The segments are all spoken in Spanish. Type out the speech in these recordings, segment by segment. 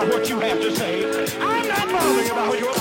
about what you have to say. I'm not bothering about what you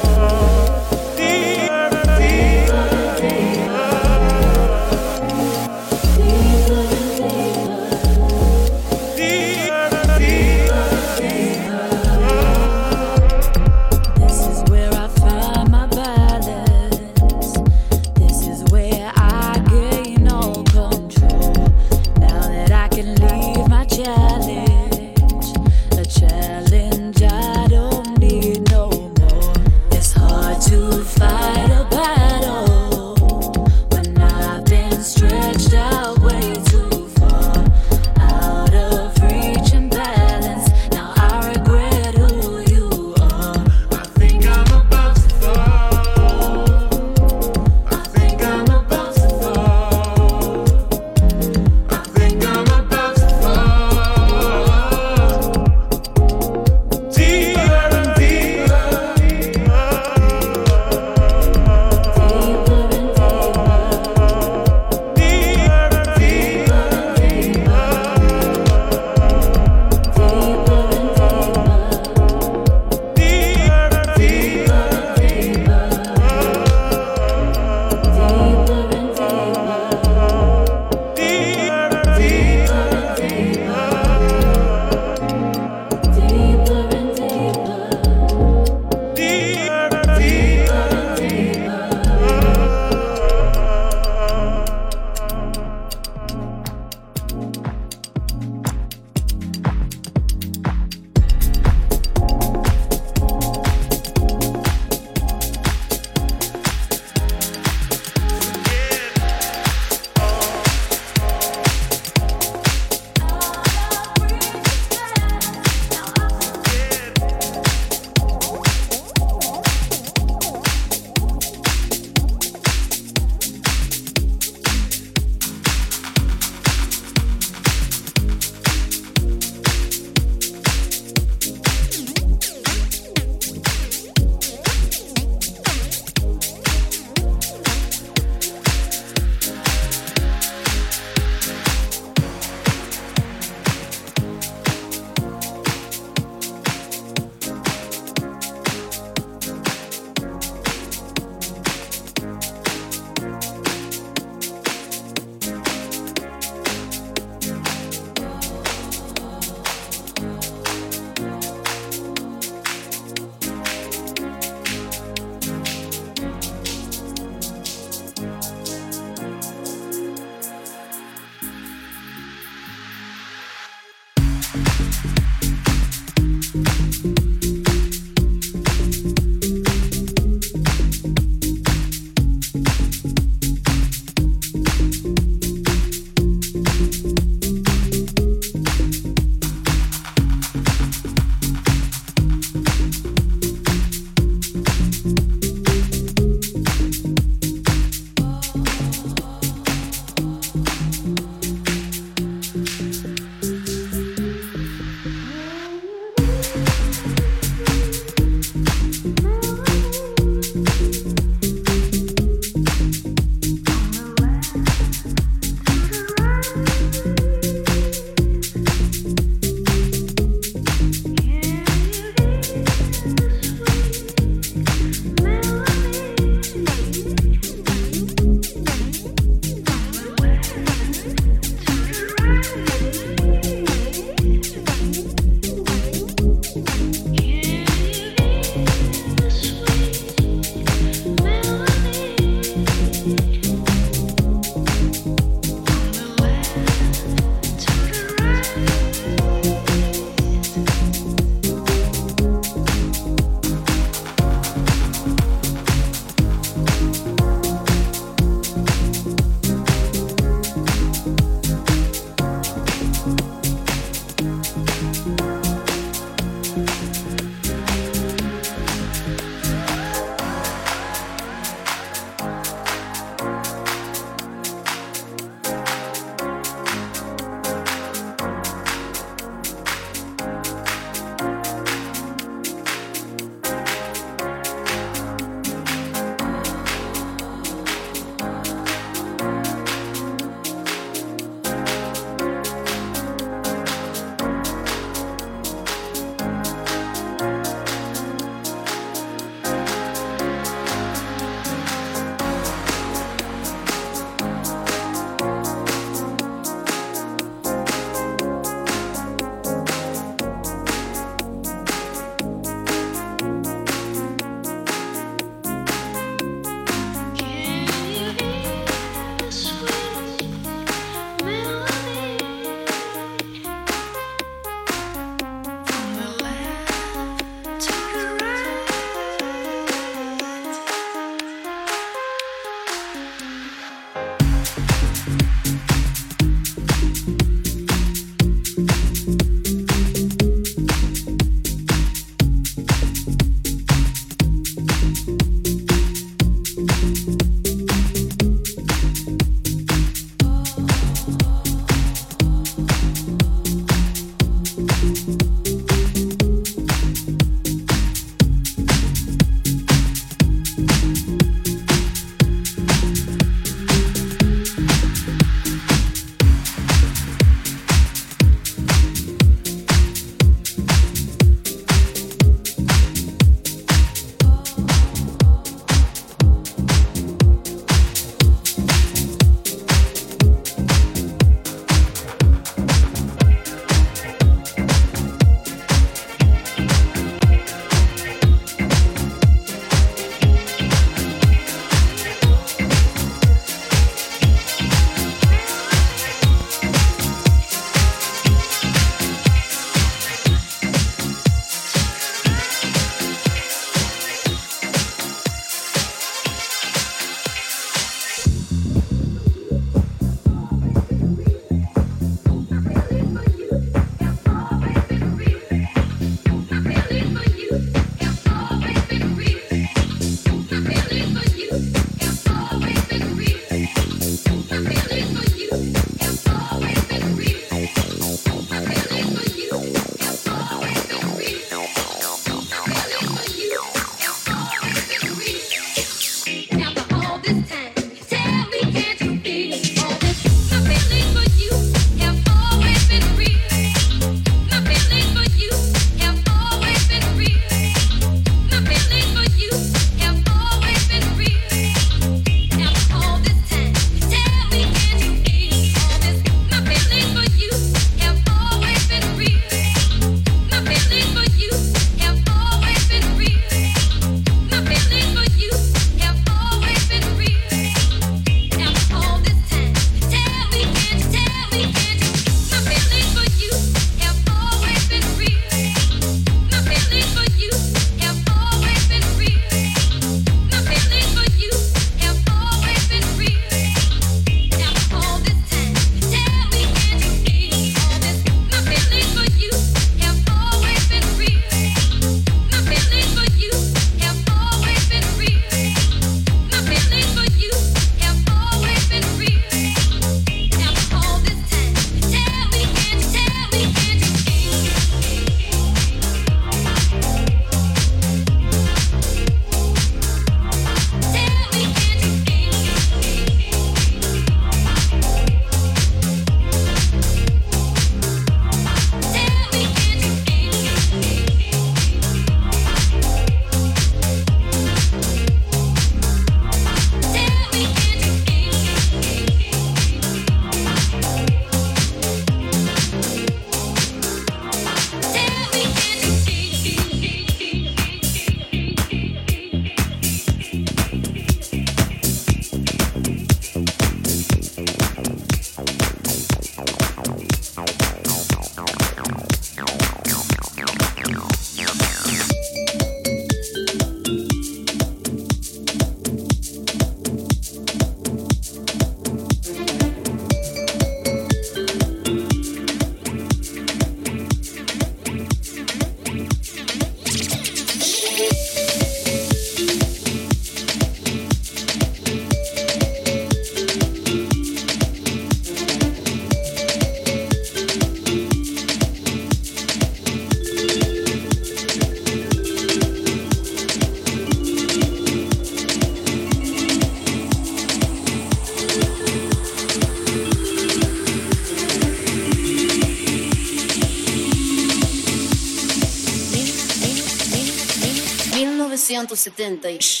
1970.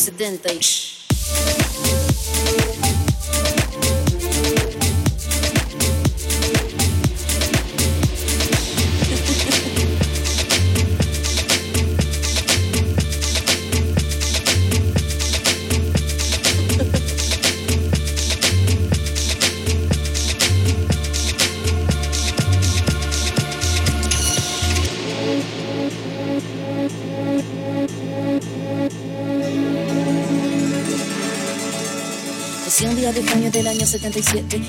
70.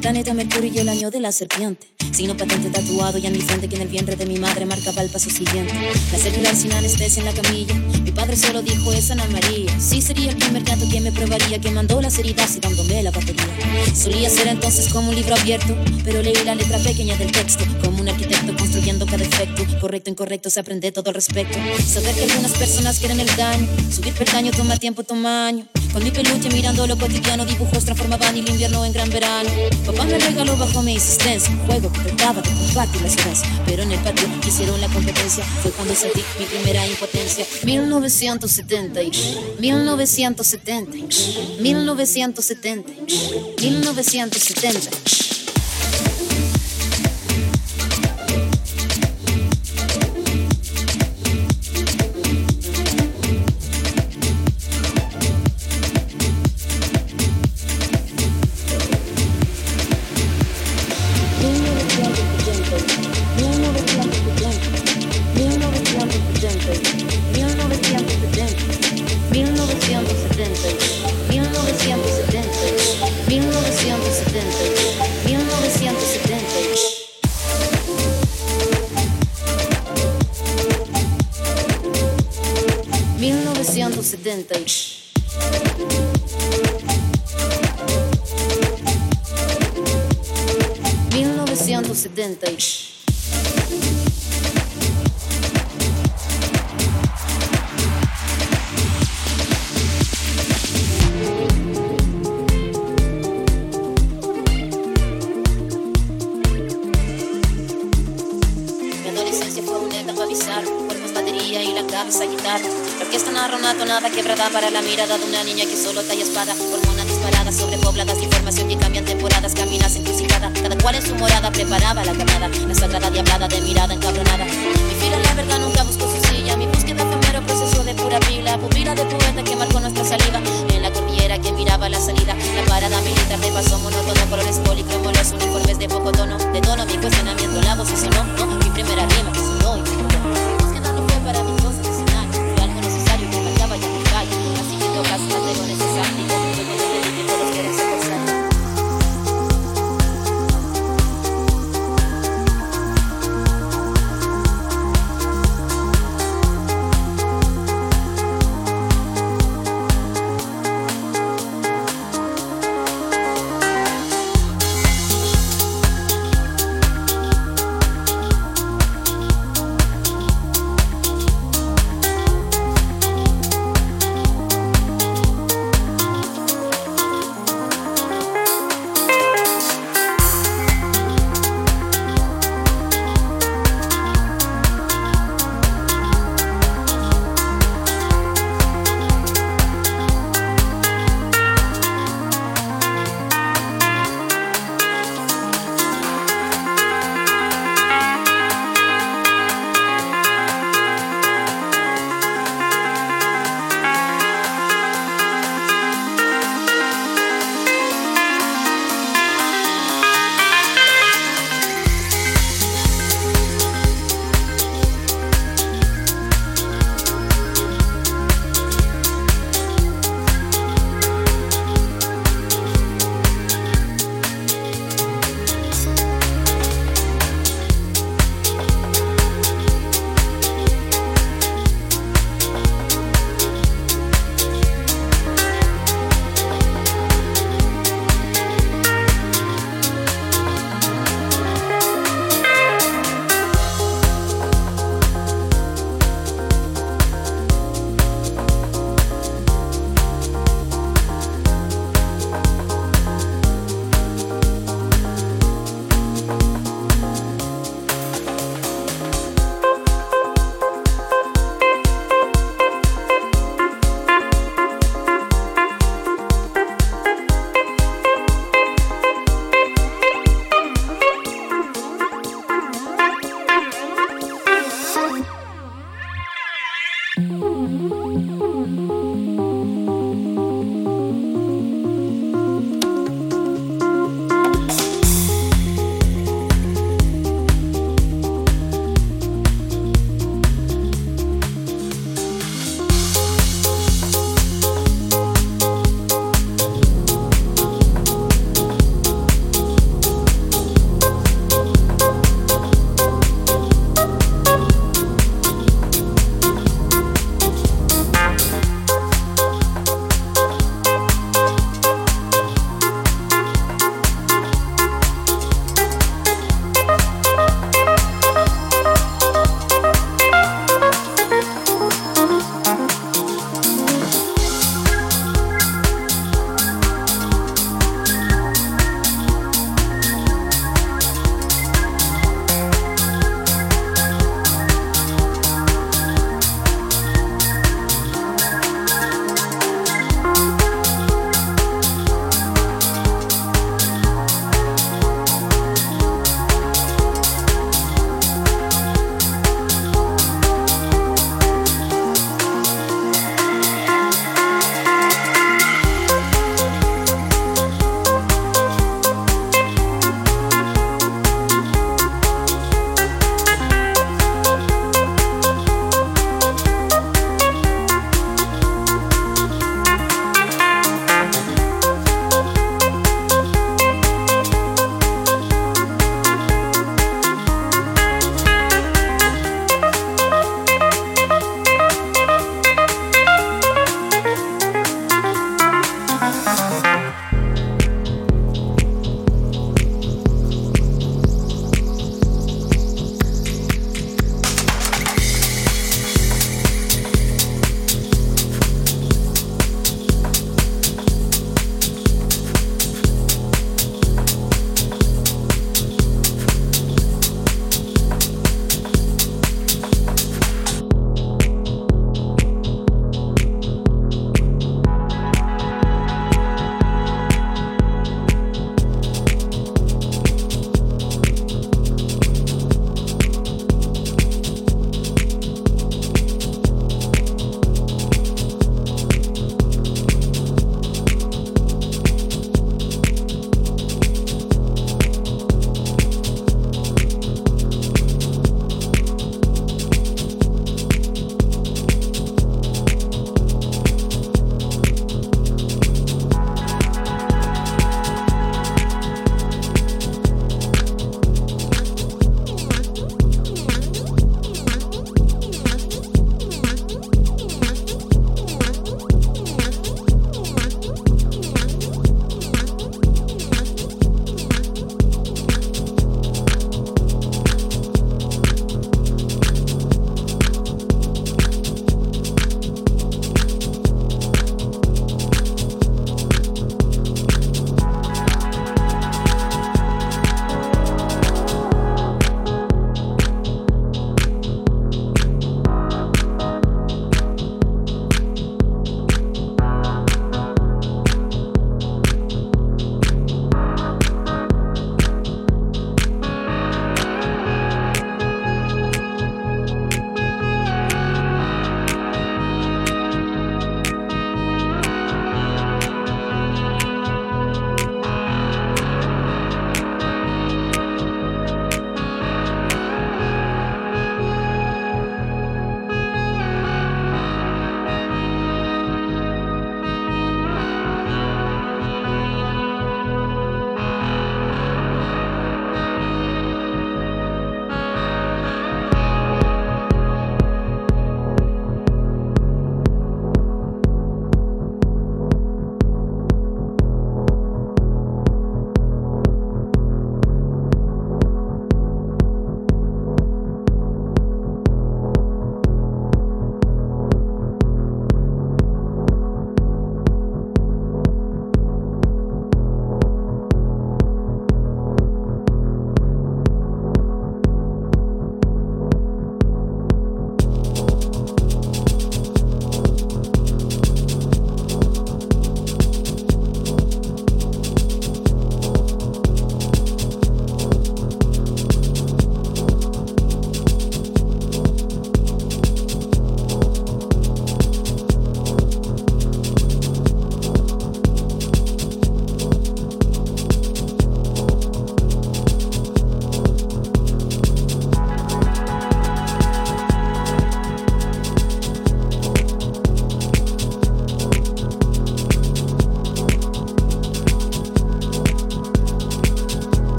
planeta Mercurio y el año de la serpiente. Sino patente tatuado y en mi frente que en el vientre de mi madre marcaba el paso siguiente. La celular sin anestesia en la camilla. Mi padre solo dijo es Ana María. Sí sería el primer gato que me probaría, que mandó las heridas y dándome la batería. Solía ser entonces como un libro abierto, pero leí la letra pequeña del texto. Como un arquitecto construyendo cada efecto. Correcto, incorrecto, se aprende todo al respecto. Saber que algunas personas quieren el daño. Subir peldaño toma tiempo, toma año. Con mi peluche mirando lo cotidiano, dibujos transformaban el invierno en gran verano. Papá me regaló bajo mi insistencia un juego que trataba de compartir las horas. Pero en el patio hicieron la competencia. Fue cuando sentí mi primera impotencia. 1970, 1970, 1970, 1970. Para la mirada de una niña que solo talla espada. Hormonas disparadas, sobrepobladas, información que cambian temporadas, caminas encrucijada. Cada cual en su morada preparaba la camada. La sagrada diablada de mirada encabronada.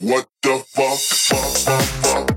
What the fuck, fuck, fuck, fuck.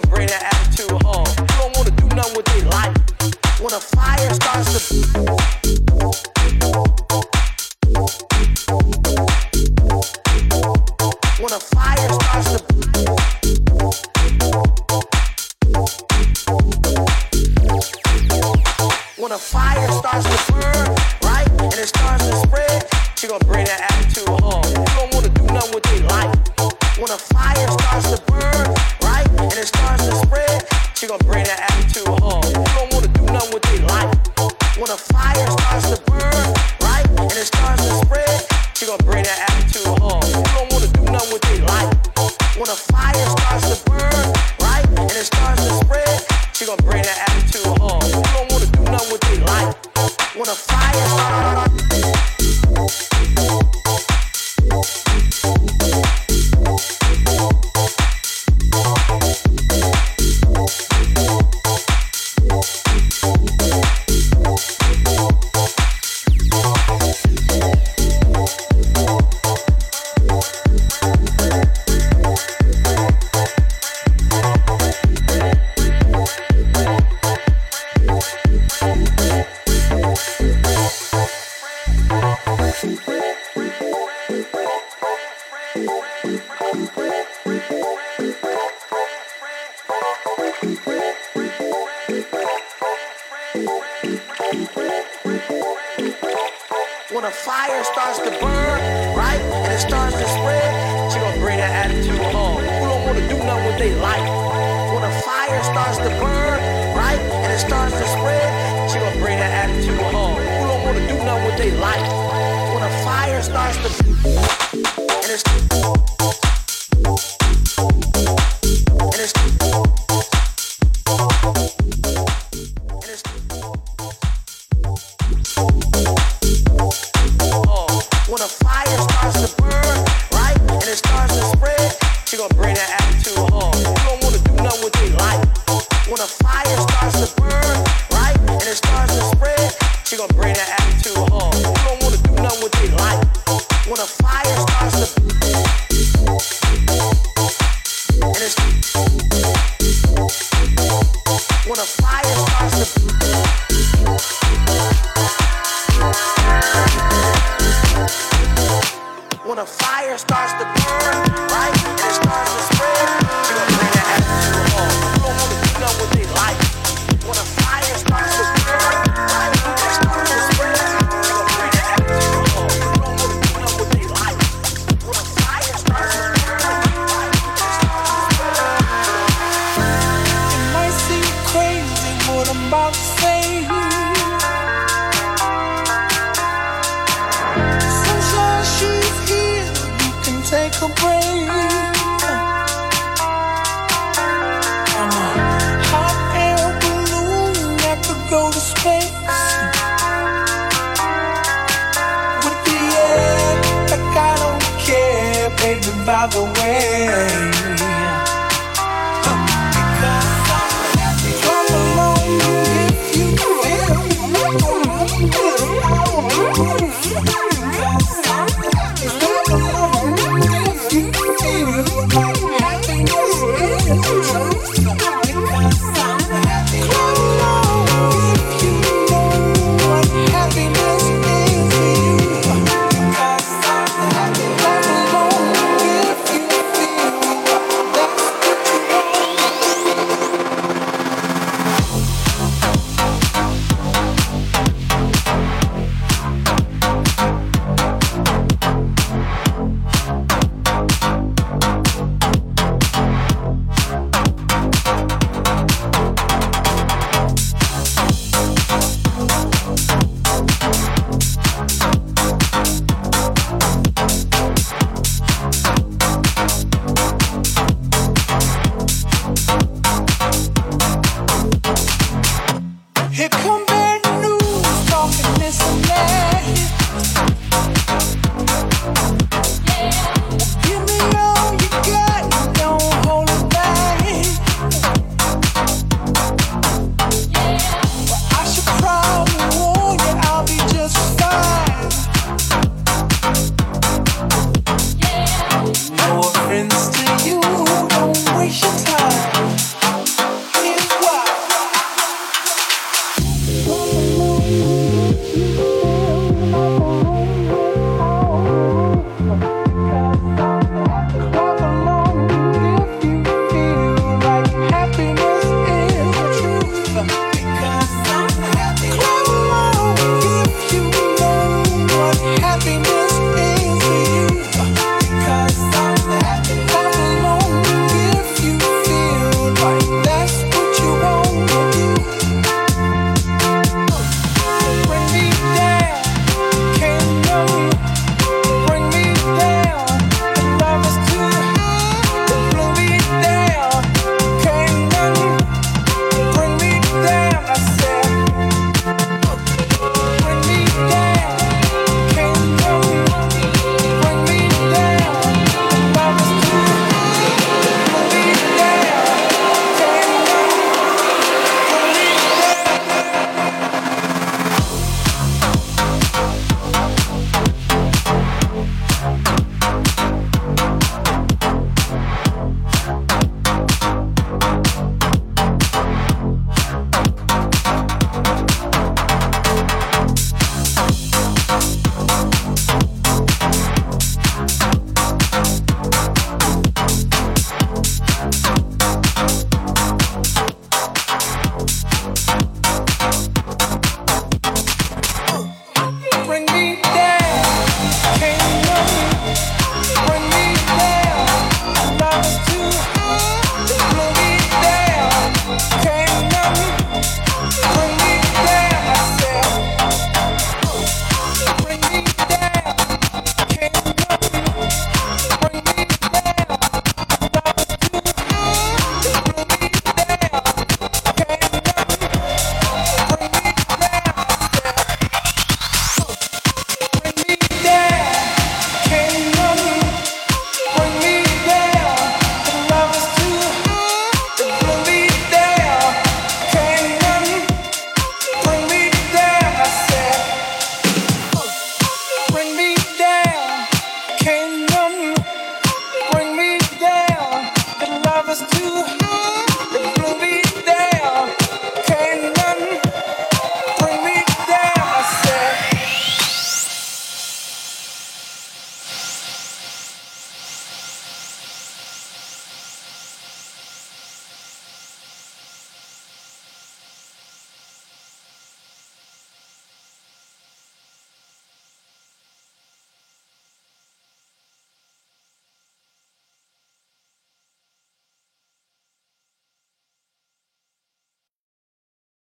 gonna bring that attitude home. You don't wanna do nothing with their life. When a fire starts to